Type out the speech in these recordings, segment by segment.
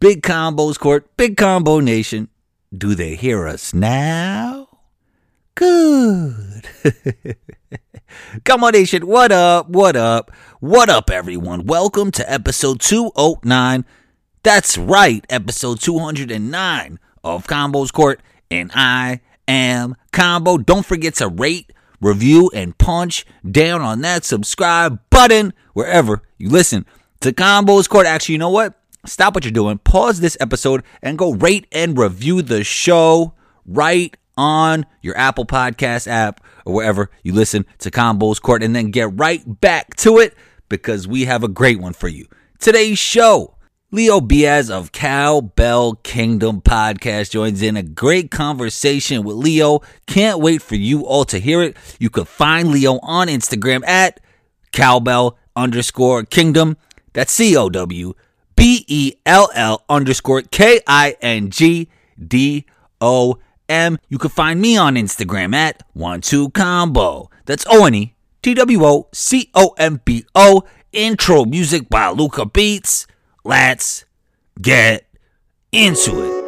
Big Combos Court, Big Combo Nation. Do they hear us now? Good. Combo Nation, what up? What up? What up, everyone? Welcome to episode 209. That's right, episode 209 of Combos Court, and I am Combo. Don't forget to rate, review, and punch down on that subscribe button wherever you listen to Combos Court. Actually, you know what? Stop what you're doing, pause this episode, and go rate and review the show right on your Apple Podcast app or wherever you listen to Combos Court, and then get right back to it because we have a great one for you. Today's show. Leo Biaz of Cowbell Kingdom podcast joins in a great conversation with Leo. Can't wait for you all to hear it. You can find Leo on Instagram at cowbell underscore kingdom. That's C O W B E L L underscore K I N G D O M. You can find me on Instagram at one two combo. That's O N E T W O C O M B O. Intro music by Luca Beats. Let's get into it.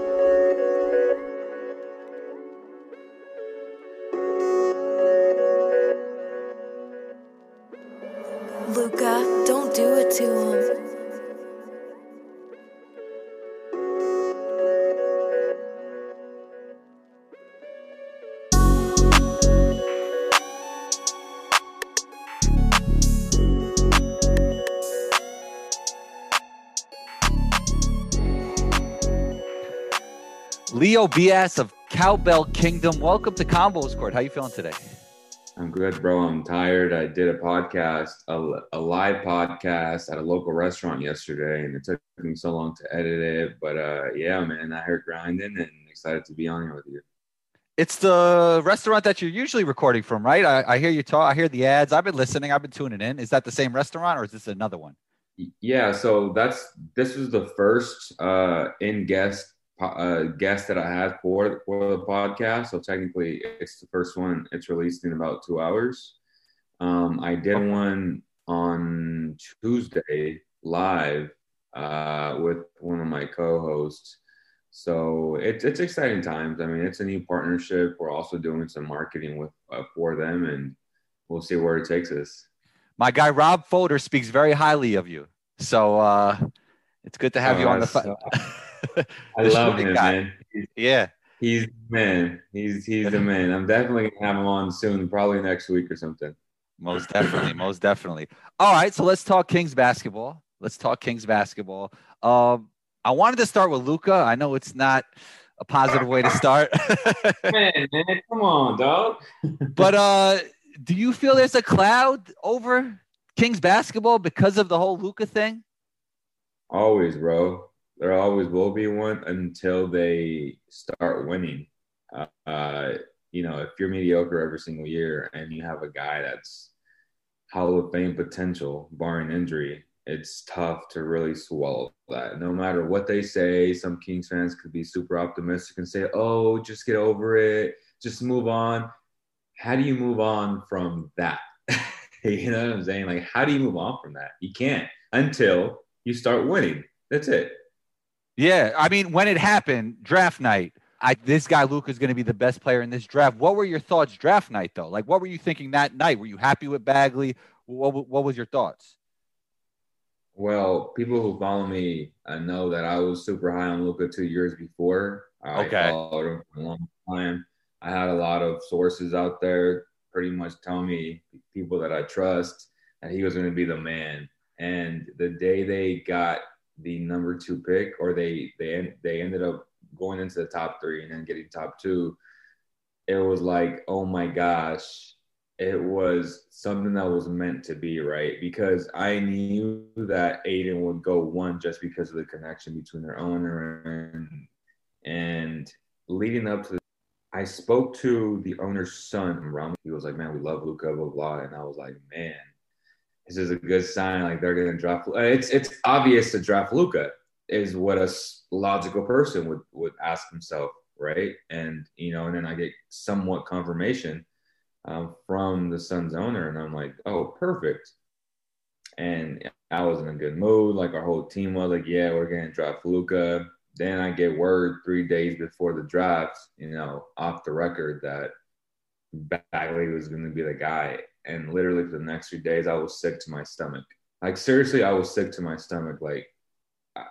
Leo of Cowbell Kingdom. Welcome to Combos Court. How you feeling today? I'm good, bro. I'm tired. I did a podcast, a, a live podcast at a local restaurant yesterday, and it took me so long to edit it. But uh, yeah, man, I heard grinding and excited to be on here with you. It's the restaurant that you're usually recording from, right? I, I hear you talk. I hear the ads. I've been listening. I've been tuning in. Is that the same restaurant, or is this another one? Yeah, so that's this was the first uh, in guest uh, guest that I had for for the podcast. So technically, it's the first one. It's released in about two hours. Um, I did one on Tuesday live uh, with one of my co-hosts. So it's it's exciting times. I mean, it's a new partnership. We're also doing some marketing with uh, for them, and we'll see where it takes us. My guy Rob Folder speaks very highly of you, so uh, it's good to have you on the. I love shooting him, guy. man. Yeah. he's the man. He's he's the man. I'm definitely gonna have him on soon, probably next week or something. Most definitely, most definitely. All right, so let's talk Kings basketball. Let's talk Kings basketball. Um, I wanted to start with Luka. I know it's not a positive way to start, Man, man, come on, dog. but uh, do you feel there's a cloud over Kings basketball because of the whole Luka thing? Always, bro. There always will be one until they start winning. Uh, you know, if you're mediocre every single year and you have a guy that's Hall of Fame potential, barring injury, it's tough to really swallow that. No matter what they say, some Kings fans could be super optimistic and say, "Oh, just get over it, just move on." How do you move on from that? you know what I'm saying? Like, how do you move on from that? You can't until you start winning. That's it. Yeah, I mean, when it happened, draft night, I this guy Luka is going to be the best player in this draft. What were your thoughts draft night though? Like, what were you thinking that night? Were you happy with Bagley? What what was your thoughts? Well, people who follow me uh, know that I was super high on Luka two years before. I Okay. followed him for a long time. I had a lot of sources out there pretty much tell me people that I trust that he was going to be the man. And the day they got the number two pick, or they they they ended up going into the top three and then getting top two, it was like, oh my gosh, it was something that was meant to be, right? Because I knew that Ayton would go one just because of the connection between their owner and and leading up to I spoke to the owner's son around. He was like, "Man, we love Luka, blah blah," and I was like, "Man, this is a good sign. Like they're gonna draft. It's it's obvious to draft Luka is what a logical person would would ask himself, right? And you know, and then I get somewhat confirmation um, from the Suns owner, and I'm like, "Oh, perfect." And I was in a good mood. Like our whole team was like, yeah, we're gonna draft Luka. Then I get word three days before the draft, you know, off the record that Bagley was going to be the guy. And literally for the next few days, I was sick to my stomach. Like seriously, I was sick to my stomach. Like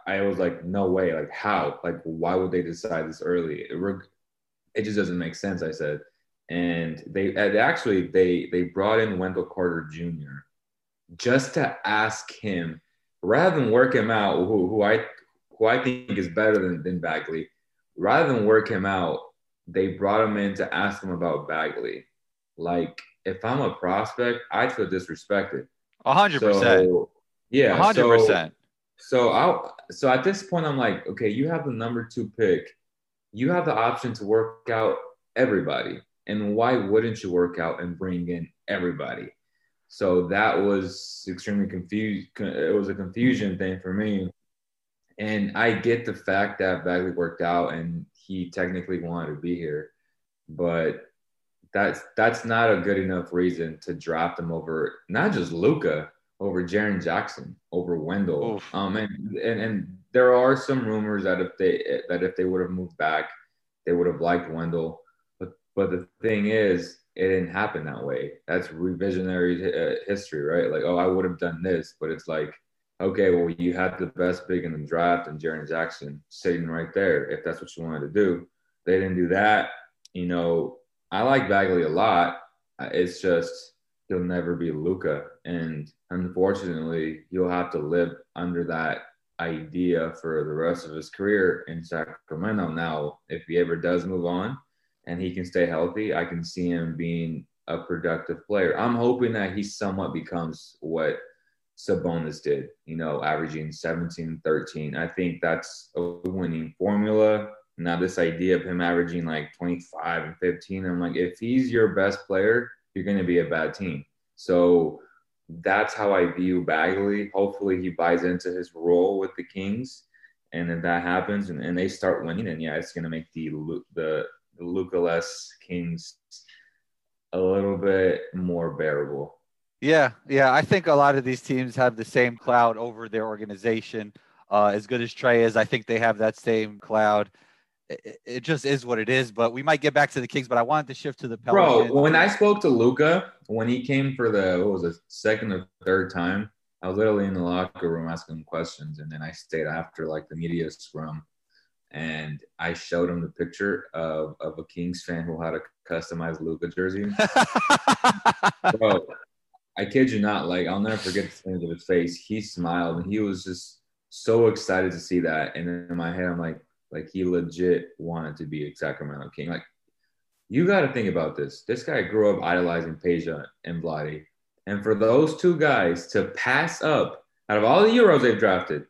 I was like, no way. Like how? Like why would they decide this early? It, it just doesn't make sense. I said, and they actually they they brought in Wendell Carter Jr. just to ask him rather than work him out, who, who I who I think is better than, than Bagley, rather than work him out, they brought him in to ask him about Bagley. Like, if I'm a prospect, I feel disrespected. A hundred percent. Yeah, hundred percent. So I so at this point, I'm like, okay, you have the number two pick. You have the option to work out everybody. And why wouldn't you work out and bring in everybody? So that was extremely confused. It was a confusion thing for me. And I get the fact that Bagley worked out and he technically wanted to be here, but that's that's not a good enough reason to draft them over not just Luka over Jaren Jackson, over Wendell. Oof. Um, and, and and there are some rumors that if they that if they would have moved back, they would have liked Wendell. But but the thing is, it didn't happen that way. That's revisionary uh, history, right? Like, oh, I would have done this, but it's like okay, well, you had the best big in the draft and Jaren Jackson sitting right there if that's what you wanted to do. They didn't do that. You know, I like Bagley a lot. Uh, it's just he'll never be Luka, And unfortunately, he'll have to live under that idea for the rest of his career in Sacramento. Now, if he ever does move on and he can stay healthy, I can see him being a productive player. I'm hoping that he somewhat becomes what Sabonis did, you know, averaging 17, 13. I think that's a winning formula. Now, this idea of him averaging like 25 and 15, I'm like, if he's your best player, you're going to be a bad team. So that's how I view Bagley. Hopefully, he buys into his role with the Kings. And if that happens and, and they start winning, and yeah, it's going to make the, the, the less Kings a little bit more bearable. Yeah, yeah. I think a lot of these teams have the same cloud over their organization. Uh, as good as Trae is, I think they have that same cloud. It, it, just is what it is. But we might get back to the Kings. But I wanted to shift to the Pelicans. Bro, when I spoke to Luka when he came for the what was it, second or third time, I was literally in the locker room asking questions, and then I stayed after like the media scrum, and I showed him the picture of of a Kings fan who had a customized Luka jersey. Bro, I kid you not, like I'll never forget the image of his face. He smiled and he was just so excited to see that. And in my head, I'm like, like he legit wanted to be a Sacramento King. Like, you got to think about this. This guy grew up idolizing Peja and Vlade. And for those two guys to pass up, out of all the Euros they've drafted,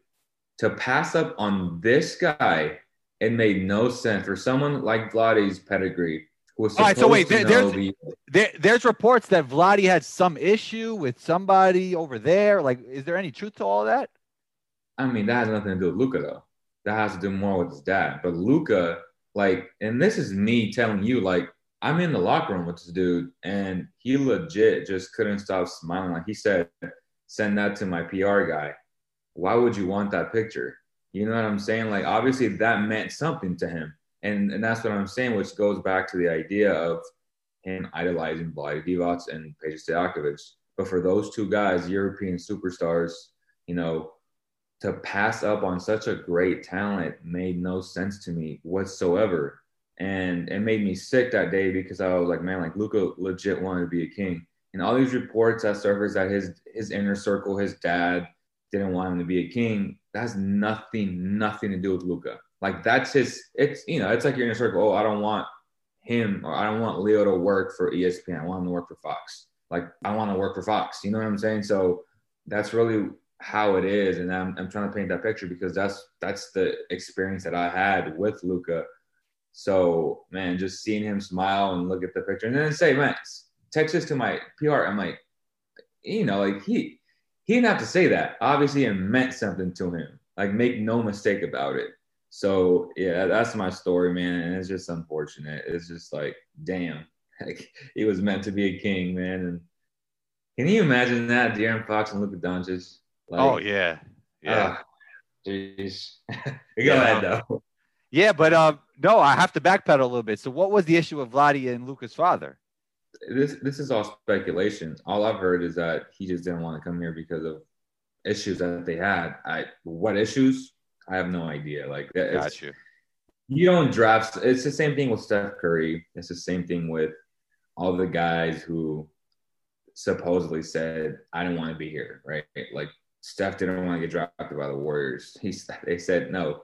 to pass up on this guy, it made no sense. For someone like Vlade's pedigree, all right, so wait, there, there's the, there, there's reports that Vlade had some issue with somebody over there. Like, is there any truth to all that? I mean, that has nothing to do with Luka though. That has to do more with his dad. But Luka, like, and this is me telling you, like, I'm in the locker room with this dude, and he legit just couldn't stop smiling. Like he said, send that to my PR guy. Why would you want that picture? You know what I'm saying? Like, obviously, that meant something to him. And, and that's what I'm saying, which goes back to the idea of him idolizing Vlade Divac and Peja Stojakovic. But for those two guys, European superstars, you know, to pass up on such a great talent made no sense to me whatsoever. And it made me sick that day because I was like, man, like Luka legit wanted to be a king. And all these reports that surfaced that his his inner circle, his dad didn't want him to be a king. That's nothing, nothing to do with Luka. Like that's his. It's you know, it's like you're in a circle. Oh, I don't want him or I don't want Leo to work for ESPN. I want him to work for Fox. Like I want to work for Fox. You know what I'm saying? So that's really how it is, and I'm I'm trying to paint that picture because that's that's the experience that I had with Luka So man, just seeing him smile and look at the picture, and then say, man, text this to my PR. I'm like, you know, like he he didn't have to say that. Obviously, it meant something to him. Like make no mistake about it. So yeah, that's my story, man, and it's just unfortunate. It's just like, damn, like he was meant to be a king, man. And can you imagine that, De'Aaron Fox and Luka Doncic? Like, oh yeah, yeah, ah, Jeez. Go Yeah. ahead though. yeah. But um, no, I have to backpedal a little bit. So, what was the issue with Vlade and Luka's father? This this is all speculation. All I've heard is that he just didn't want to come here because of issues that they had. I what issues? I have no idea. Like it's, Got you. you don't draft. It's the same thing with Steph Curry. It's the same thing with all the guys who supposedly said, "I don't want to be here." Right? Like Steph didn't want to get drafted by the Warriors. He they said, "No,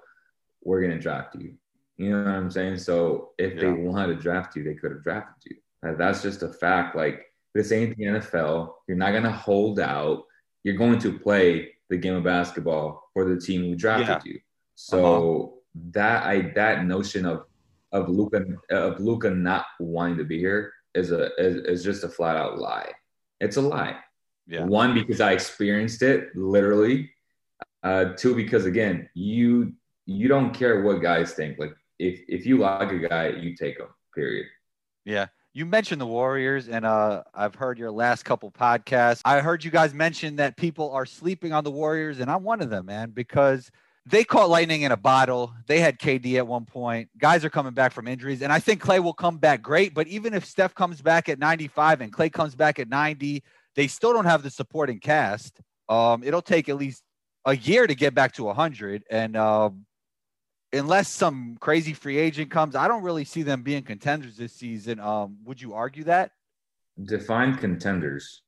we're gonna draft you." You know what I'm saying? So if they wanted to draft you, they could have drafted you. That's just a fact. Like this ain't the NFL. You're not gonna hold out. You're going to play the game of basketball for the team who drafted you. So uh-huh. that I that notion of of Luka of Luka not wanting to be here is a is, is just a flat out lie. It's a lie. Yeah. One because I experienced it literally. Uh, two because again, you you don't care what guys think. Like if if you like a guy, you take him. Period. Yeah. You mentioned the Warriors, and uh, I've heard your last couple podcasts. I heard you guys mention that people are sleeping on the Warriors, and I'm one of them, man, because they caught lightning in a bottle. They had KD at one point. Guys are coming back from injuries, and I think Klay will come back great. But even if Steph comes back at 95 and Klay comes back at 90, they still don't have the supporting cast. Um, it'll take at least a year to get back to 100, and um, unless some crazy free agent comes, I don't really see them being contenders this season. Um, would you argue that Define contenders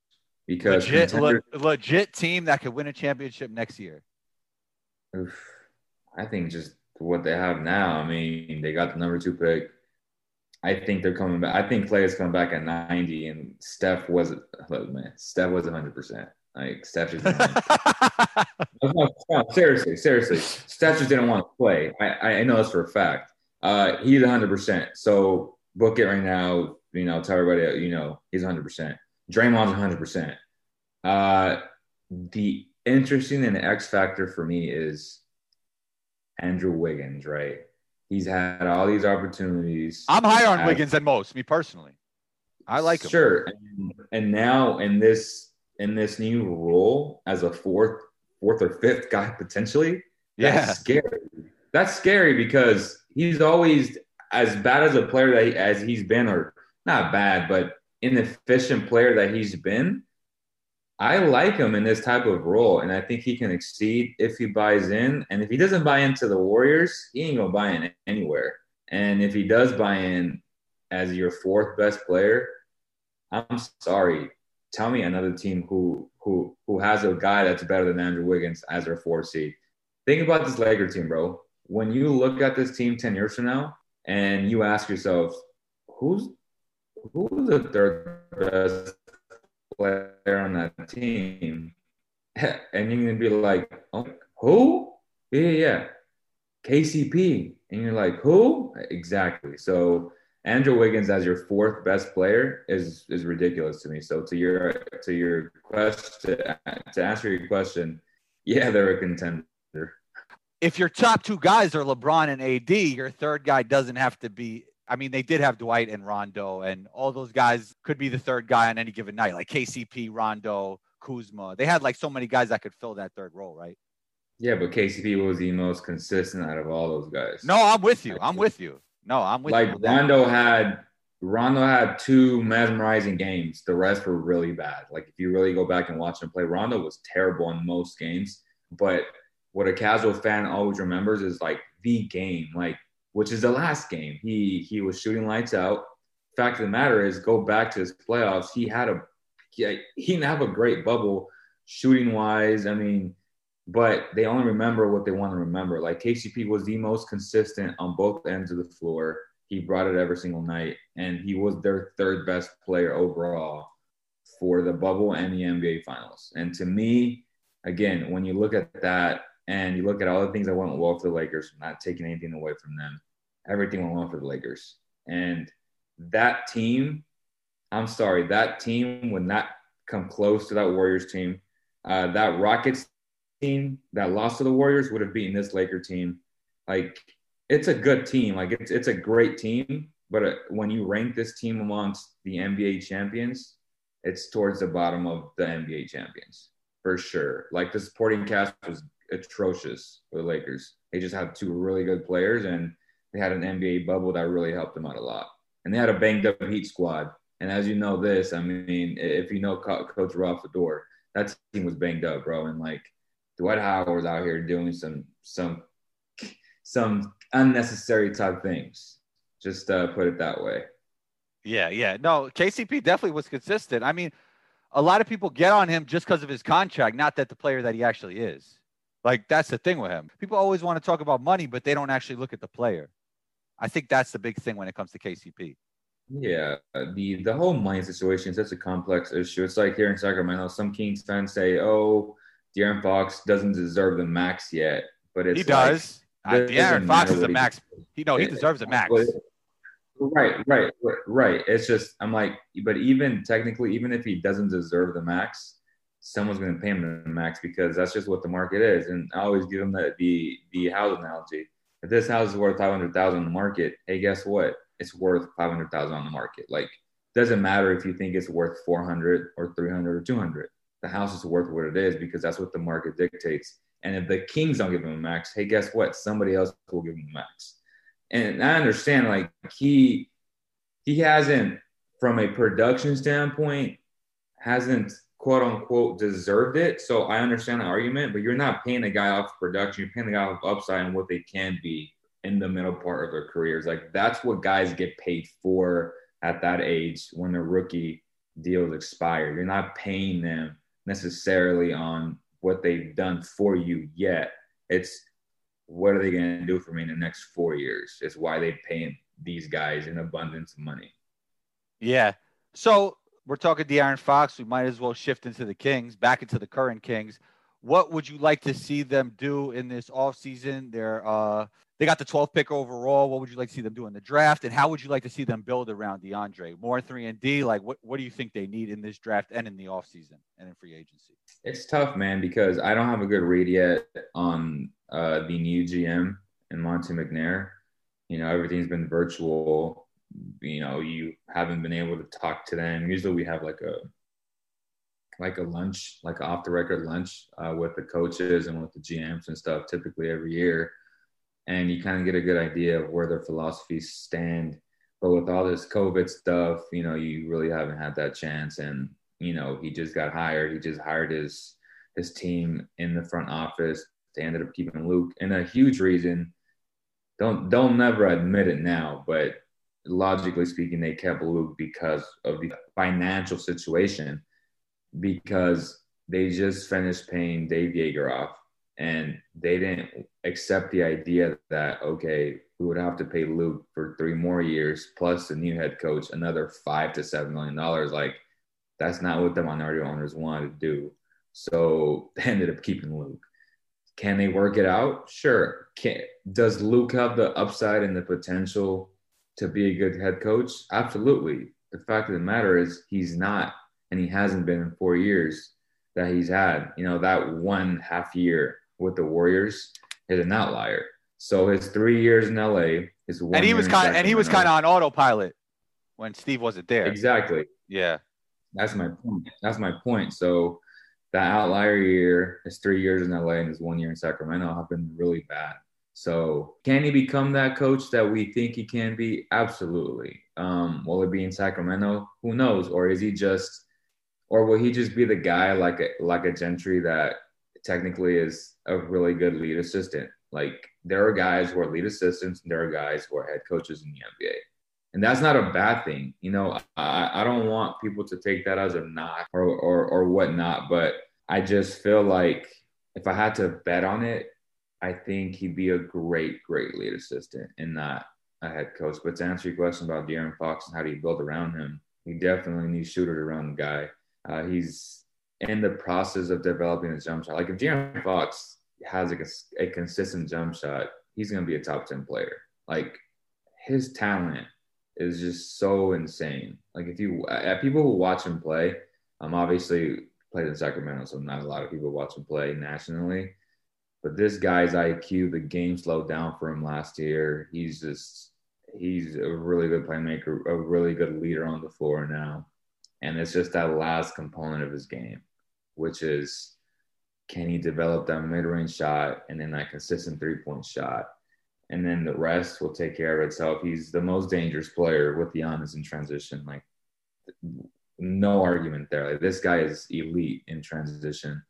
because legit, contender- le- legit team that could win a championship next year? Oof. I think just what they have now. I mean, they got the number two pick. I think they're coming back. I think Klay is coming back at 90, and Steph was look, man. Steph was 100. percent Like Steph just didn't no, no, seriously, seriously. Steph just didn't want to play. I, I know this for a fact. Uh, he's 100. percent So book it right now. You know, tell everybody. You know, he's 100. percent Draymond's 100. percent Uh, the interesting and X factor for me is Andrew Wiggins, right? He's had all these opportunities. I'm higher on Wiggins than most, me personally. I like him. Sure. And, and now in this in this new role as a fourth, fourth or fifth guy potentially, Yeah. that's scary. That's scary because he's always as bad as a player that he, as he's been, or not bad, but inefficient player that he's been. I like him in this type of role, and I think he can exceed if he buys in. And if he doesn't buy into the Warriors, he ain't gonna buy in anywhere. And if he does buy in as your fourth best player, I'm sorry. Tell me another team who who who has a guy that's better than Andrew Wiggins as their fourth seed. Think about this Laker team, bro. When you look at this team ten years from now, and you ask yourself, who's who's the third best player on that team, and you're gonna be like, oh, who? Yeah, yeah, KCP, and you're like, who? Exactly. So Andrew Wiggins as your fourth best player is is ridiculous to me. So to your to your question to answer your question, yeah, they're a contender. If your top two guys are LeBron and AD, your third guy doesn't have to be. I mean, they did have Dwight and Rondo, and all those guys could be the third guy on any given night, like KCP, Rondo, Kuzma. They had like so many guys that could fill that third role, right? Yeah, but KCP was the most consistent out of all those guys. No, I'm with you. I'm with you. No, I'm with like you. that. Rondo had Rondo had two mesmerizing games. The rest were really bad. Like if you really go back and watch him play, Rondo was terrible in most games. But what a casual fan always remembers is like the game, like which is the last game. He he was shooting lights out. Fact of the matter is, go back to his playoffs. He had a he, he didn't have a great bubble shooting wise. I mean, but they only remember what they want to remember. Like KCP was the most consistent on both ends of the floor. He brought it every single night, and he was their third best player overall for the bubble and the NBA Finals. And to me, again, when you look at that and you look at all the things that went well for the Lakers, not taking anything away from them, everything went well for the Lakers. And that team, I'm sorry, that team would not come close to that Warriors team. Uh, that Rockets team that lost to the Warriors would have beaten this Laker team. Like it's a good team. Like it's it's a great team. But uh, when you rank this team amongst the NBA champions, it's towards the bottom of the NBA champions. for sure. Like the supporting cast was atrocious for the Lakers. They just have two really good players, and they had an NBA bubble that really helped them out a lot. And they had a banged up Heat squad. And as you know, this, I mean, if you know Coach Ralph Fedor, that team was banged up, bro. And like Dwight Howard was out here doing some some some unnecessary type things. Just uh, put it that way. Yeah, yeah. No, KCP definitely was consistent. I mean, a lot of people get on him just because of his contract, not that the player that he actually is. Like that's the thing with him. People always want to talk about money, but they don't actually look at the player. I think that's the big thing when it comes to KCP. Yeah, the the whole money situation is such a complex issue. It's like here in Sacramento, some Kings fans say, "Oh, De'Aaron Fox doesn't deserve the max yet," but it's he does. Like, uh, De'Aaron Fox is a max. He no, he deserves a max. Right, right, right. It's just I'm like, but even technically, even if he doesn't deserve the max, someone's going to pay him the max because that's just what the market is. And I always give them the the the house analogy. If this house is worth five hundred thousand on the market, hey, guess what? It's worth five hundred thousand on the market. Like, doesn't matter if you think it's worth four hundred or three hundred or two hundred. The house is worth what it is because that's what the market dictates. And if the Kings don't give him a max, hey, guess what? Somebody else will give him a max and I understand like he he hasn't from a production standpoint hasn't quote unquote deserved it. So I understand the argument, but you're not paying a guy off production. You're paying the guy off upside and what they can be in the middle part of their careers. Like that's what guys get paid for at that age when their rookie deals expire. You're not paying them necessarily on what they've done for you yet. It's what are they going to do for me in the next four years? Is why they pay these guys an abundance of money. Yeah. So we're talking De'Aaron Fox. We might as well shift into the Kings, back into the current Kings. What would you like to see them do in this offseason? They're uh they got the 12th pick overall. What would you like to see them do in the draft? And how would you like to see them build around DeAndre? More three and D, like what, what do you think they need in this draft and in the offseason and in free agency? It's tough, man, because I don't have a good read yet on uh, the new GM and Monte McNair. You know, everything's been virtual. You know, you haven't been able to talk to them. Usually, we have like a like a lunch, like off the record lunch uh, with the coaches and with the GMs and stuff. Typically every year, and you kind of get a good idea of where their philosophies stand. But with all this COVID stuff, you know, you really haven't had that chance. And you know, he just got hired. He just hired his his team in the front office they ended up keeping Luke. And a huge reason, don't don't never admit it now, but logically speaking, they kept Luke because of the financial situation, because they just finished paying Dave Joerger off and they didn't accept the idea that okay, we would have to pay Luke for three more years plus the new head coach another five to seven million dollars. Like that's not what the minority owners wanted to do. So they ended up keeping Luke. Can they work it out? Sure. Can, does Luke have the upside and the potential to be a good head coach? Absolutely. The fact of the matter is he's not, and he hasn't been in four years that he's had. You know, that one half year with the Warriors is an outlier. So his three years in LA is one. And he was kind, and he was kind of on autopilot when Steve wasn't there. Exactly. Yeah. That's my point. That's my point. So that outlier year, his three years in LA and his one year in Sacramento have been really bad. So can he become that coach that we think he can be? Absolutely. Um, will it be in Sacramento? Who knows? Or is he just, or will he just be the guy like a like a Gentry that technically is a really good lead assistant? Like there are guys who are lead assistants, and there are guys who are head coaches in the NBA, and that's not a bad thing. You know, I, I don't want people to take that as a knock or or or whatnot, but I just feel like if I had to bet on it, I think he'd be a great, great lead assistant and not a head coach. But to answer your question about De'Aaron Fox and how do you build around him, he definitely needs shooters around the guy. Uh, he's in the process of developing a jump shot. Like if De'Aaron Fox has a, a consistent jump shot, he's going to be a top 10 player. Like his talent is just so insane. Like if you, uh, people who watch him play, um, obviously played in Sacramento, so not a lot of people watch him play nationally. But this guy's IQ, the game slowed down for him last year. He's just he's a really good playmaker, a really good leader on the floor now. And it's just that last component of his game, which is can he develop that mid-range shot and then that consistent three-point shot? And then the rest will take care of itself. He's the most dangerous player with the Giannis in transition. Like no argument there. Like this guy is elite in transition.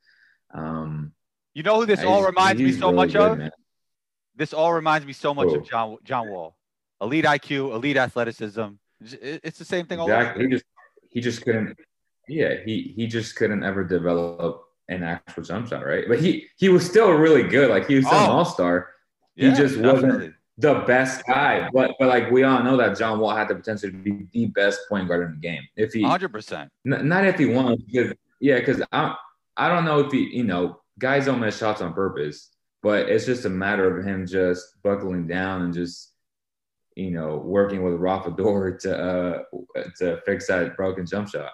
Um, You know who this all reminds me so really much good, of? man. This all reminds me so much of John John Wall. Elite IQ, elite athleticism. It's the same thing all Exactly. over. He just he just couldn't. Yeah, he he just couldn't ever develop an actual jump shot, right? But he he was still really good. Like he was still an Oh. all star. He Yeah, just wasn't the best guy. But but like we all know that John Wall had the potential to be the best point guard in the game. If he 100%. Not if he wants, because yeah, because I I don't know if he you know guys don't miss shots on purpose, but it's just a matter of him just buckling down and just you know working with Rafa Dor to uh to fix that broken jump shot.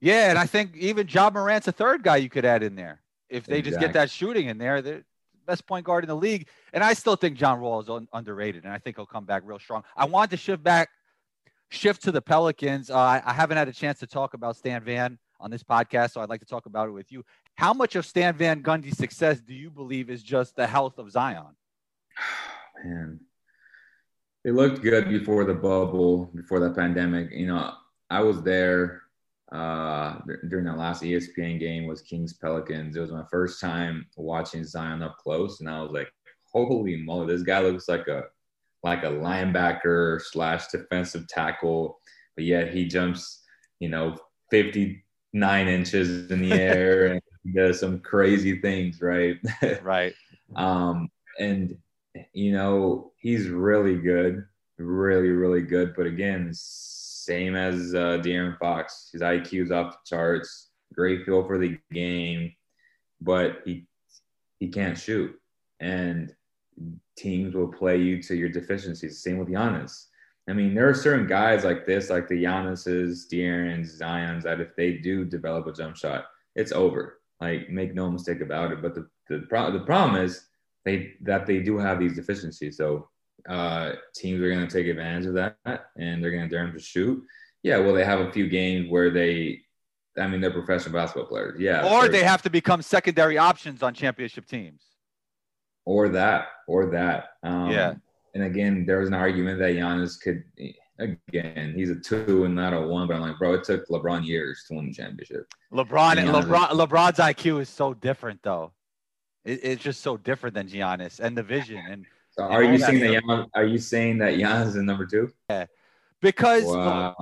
Yeah, and I think even Ja Morant's a third guy you could add in there. If they just get that shooting in there, they're best point guard in the league. And I still think John Wall is un- underrated, and I think he'll come back real strong. I want to shift back, shift to the Pelicans. Uh, I, I haven't had a chance to talk about Stan Van on this podcast, so I'd like to talk about it with you. How much of Stan Van Gundy's success do you believe is just the health of Zion? Man, they looked good before the bubble, before the pandemic. You know, I was there uh, during that last ESPN game was Kings Pelicans. It was my first time watching Zion up close, and I was like, "Holy moly, this guy looks like a like a linebacker slash defensive tackle, but yet he jumps, you know, fifty nine inches in the air and does some crazy things, right?" Right. Um, and you know, he's really good, really, really good. But again, same as uh, De'Aaron Fox, his IQ is off the charts. Great feel for the game, but he he can't shoot, and teams will play you to your deficiencies. Same with Giannis. I mean, there are certain guys like this, like the Giannis's, De'Aaron's, Zion's, that if they do develop a jump shot, it's over. Like, make no mistake about it. But the the, pro- the problem is they that they do have these deficiencies. So uh, teams are going to take advantage of that, and they're going to dare them to shoot. Yeah, well, they have a few games where they, I mean, they're professional basketball players. Yeah, Or they're- have to become secondary options on championship teams. or that, or that. Um, Yeah. And again, there was an argument that Giannis could. Again, he's a two and not a one, but I'm like, bro, it took LeBron years to win the championship. LeBron and LeBron, LeBron's IQ is so different, though. It, it's just so different than Giannis and the vision. And So are all you saying that? Giannis, are you saying that Giannis is number two? Yeah, because Wow.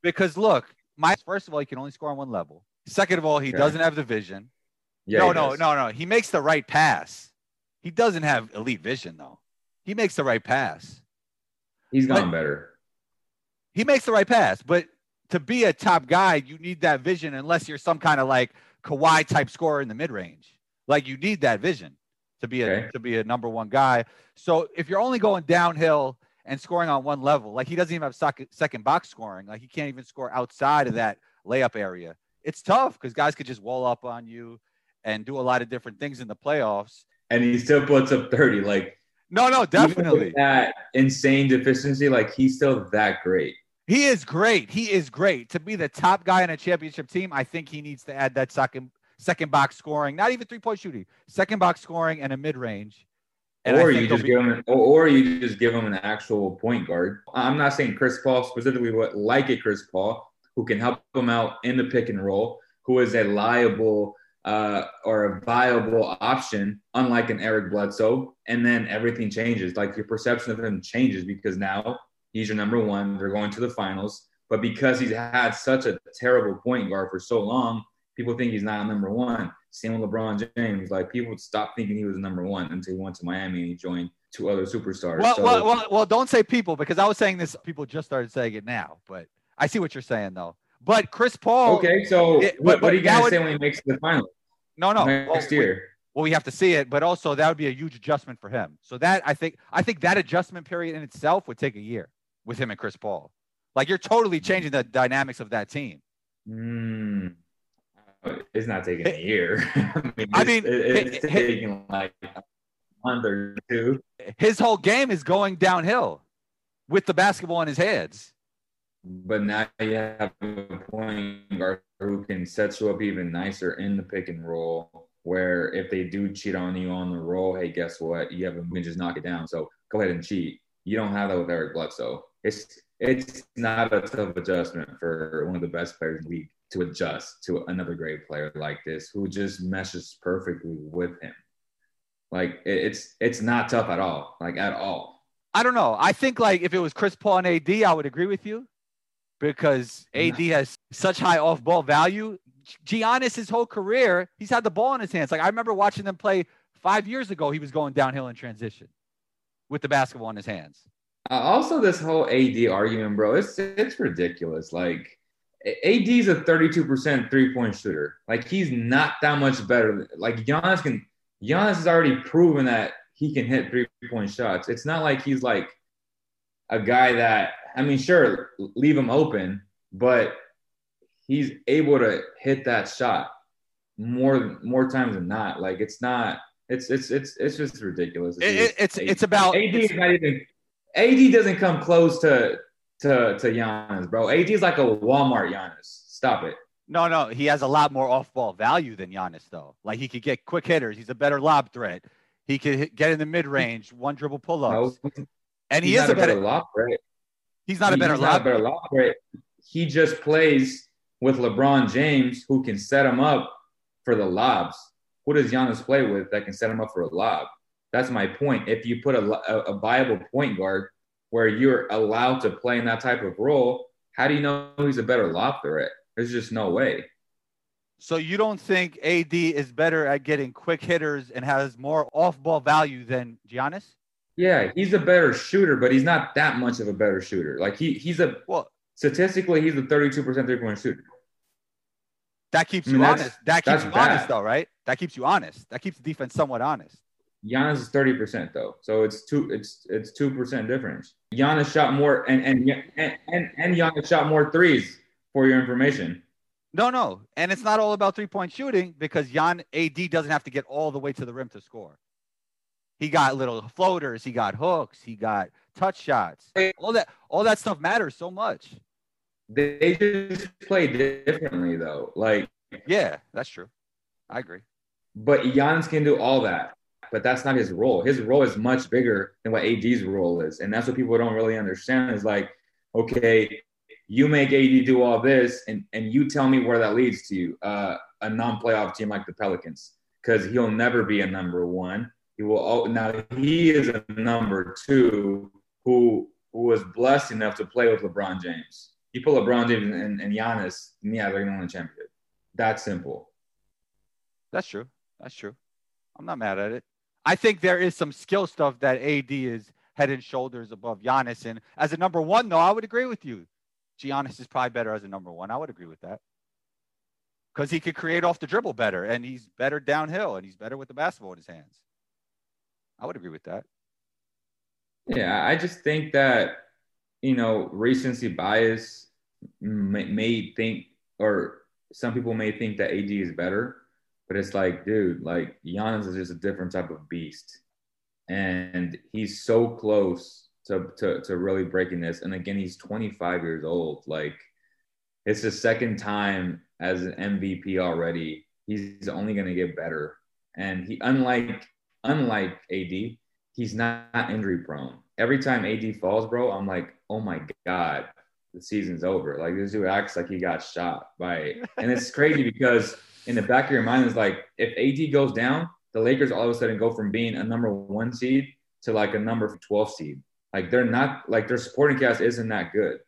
because look, my first of all, he can only score on one level. Second of all, he Okay. doesn't have the vision. Yeah, no, no, does. no, no. He makes the right pass. He doesn't have elite vision though. He makes the right pass. He's But- gone better. He makes the right pass, but to be a top guy, you need that vision unless you're some kind of like Kawhi type scorer in the mid range. Like you need that vision to be a Okay. to be a number one guy. So if you're only going downhill and scoring on one level, like he doesn't even have sec- second box scoring, like he can't even score outside of that layup area. It's tough because guys could just wall up on you and do a lot of different things in the playoffs. And he still puts up 30. Like, No, no, definitely. that insane deficiency, like, he's still that great. He is great. He is great. To be the top guy in a championship team, I think he needs to add that second second box scoring, not even three point shooting, second box scoring and a mid range. or you just give him, or, or you just give him an actual point guard. I'm not saying Chris Paul specifically, but like a Chris Paul who can help him out in the pick and roll, who is a liable uh, or a viable option, unlike an Eric Bledsoe. And then everything changes. Like your perception of him changes because now he's your number one. They're going to the finals. But because he's had such a terrible point guard for so long, people think he's not number one. Same with LeBron James. Like people stopped thinking he was number one until he went to Miami and he joined two other superstars. Well, So- well, well, well, don't say people because I was saying this. People just started saying it now, but I see what you're saying though. But Chris Paul, okay, so it- what, but- what are you that gonna say when he makes the finals no, no, next well, we- year? well, we have to see it, but also that would be a huge adjustment for him. So that I think, I think that adjustment period in itself would take a year with him and Chris Paul. Like you're totally changing the dynamics of that team. Hmm. It's not taking a year. I mean, I it's, mean, it- it's it- it- taking like a month or two. His whole game is going downhill with the basketball in his hands. But now you have a point guard who can set you up even nicer in the pick and roll. where if they do cheat on you on the roll, hey, guess what? You have a can just knock it down. So go ahead and cheat. You don't have that with Eric Bledsoe. It's it's not a tough adjustment for one of the best players in the league to adjust to another great player like this who just meshes perfectly with him. Like it's it's not tough at all, like at all. I don't know. I think like if it was Chris Paul and AD, I would agree with you because AD has such high off ball value. Giannis, his whole career, he's had the ball in his hands. Like I remember watching them play five years ago. He was going downhill in transition with the basketball in his hands. Uh, also, this whole AD argument, bro, it's it's ridiculous. Like AD is a 32% three point shooter. Like he's not that much better. Like Giannis can Giannis has already proven that he can hit three point shots. It's not like he's like a guy that I mean, sure, leave him open, but he's able to hit that shot more more times than not. Like it's not. It's it's it's it's just ridiculous. It, it, it's it's about AD it's, not even. AD doesn't come close to to to Giannis, bro. AD is like a Walmart Giannis. Stop it. No, no, he has a lot more off-ball value than Giannis, though. Like he could get quick hitters. He's a better lob threat. He could hit, get in the mid-range, one dribble pull-ups, No, and he is a better. lob threat. He's not a better he's lob. Not a better lob. He just plays with LeBron James, who can set him up for the lobs. Who does Giannis play with that can set him up for a lob? That's my point. If you put a, a, a viable point guard where you're allowed to play in that type of role, how do you know he's a better lob threat? There's just no way. So you don't think AD is better at getting quick hitters and has more off-ball value than Giannis? Yeah, he's a better shooter, but he's not that much of a better shooter. Like he he's a Well, statistically he's a 32% three point shooter. that keeps I mean, you honest. That keeps you bad. honest, though, right? That keeps you honest. That keeps the defense somewhat honest. Giannis is 30% though. So it's two it's it's 2% difference. Giannis shot more and and and and, and Giannis shot more threes for your information. No, no, and it's not all about three-point shooting because Jan AD doesn't have to get all the way to the rim to score. He got little floaters. He got hooks. He got touch shots. All that, all that stuff matters so much. They just play differently though. Like Yeah, that's true. I agree. but Giannis can do all that. But that's not his role. His role is much bigger than what AD's role is. And that's what people don't really understand is like, okay, you make AD do all this and, and you tell me where that leads to you. Uh, a non-playoff team like the Pelicans. Because he'll never be a number one. He will al- now he is a number two who who was blessed enough to play with LeBron James. You put LeBron James and, and Giannis, and yeah, they're gonna win the championship. That simple. That's true. That's true. I'm not mad at it. I think there is some skill stuff that AD is head and shoulders above Giannis. And as a number one, though, I would agree with you. Giannis is probably better as a number one. I would agree with that. Because he could create off the dribble better and he's better downhill and he's better with the basketball in his hands. I would agree with that. Yeah, I just think that you know recency bias may, may think, or some people may think that AD is better, but it's like, dude, like Giannis is just a different type of beast, and he's so close to to to really breaking this. And again, he's 25 years old. Like, it's the second time as an MVP already. He's only going to get better, and he unlike unlike AD he's not injury prone. Every time AD falls, bro, I'm like, oh my God, the season's over. Like this dude acts like he got shot by and it's crazy because in the back of your mind is like if AD goes down, the Lakers all of a sudden go from being a number one seed to like a number 12 seed. Like they're not like their supporting cast isn't that good.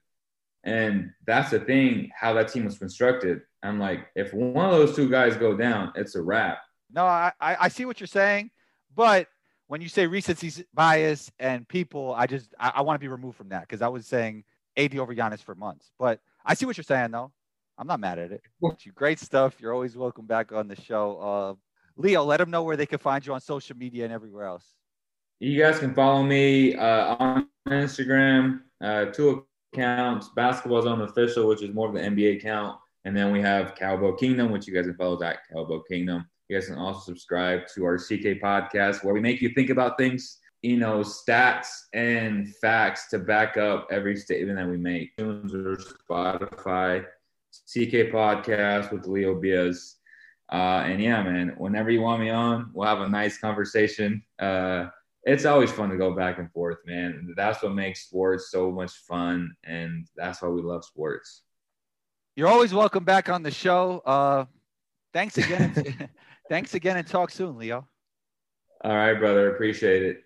And that's the thing, how that team was constructed. I'm like, if one of those two guys go down, it's a wrap. No, I, I I see what you're saying, but when you say recency bias and people, I just I, I want to be removed from that because I was saying AD over Giannis for months. But I see what you're saying though. I'm not mad at it. You great stuff. You're always welcome back on the show. Uh, Leo, let them know where they can find you on social media and everywhere else. You guys can follow me uh, on Instagram, uh, two accounts, Basketball Zone Official, which is more of the NBA account. And then we have Cowbell Kingdom, which you guys can follow at Cowbell Kingdom. You guys can also subscribe to our CK podcast where we make you think about things, you know, stats and facts to back up every statement that we make. or Spotify, CK podcast with Leo Biaz. Uh, and yeah, man, whenever you want me on, we'll have a nice conversation. Uh, it's always fun to go back and forth, man. That's what makes sports so much fun, and that's why we love sports. You're always welcome back on the show. Uh, thanks again. thanks again, and talk soon, Leo. All right, brother. Appreciate it.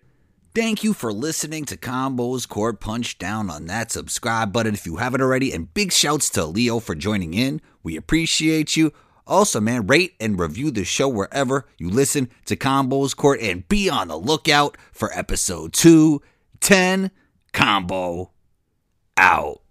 Thank you for listening to Combos Court. Punch down on that subscribe button if you haven't already. And big shouts to Leo for joining in. We appreciate you. Also, man, rate and review the show wherever you listen to Combos Court and be on the lookout for episode 210 Combo out.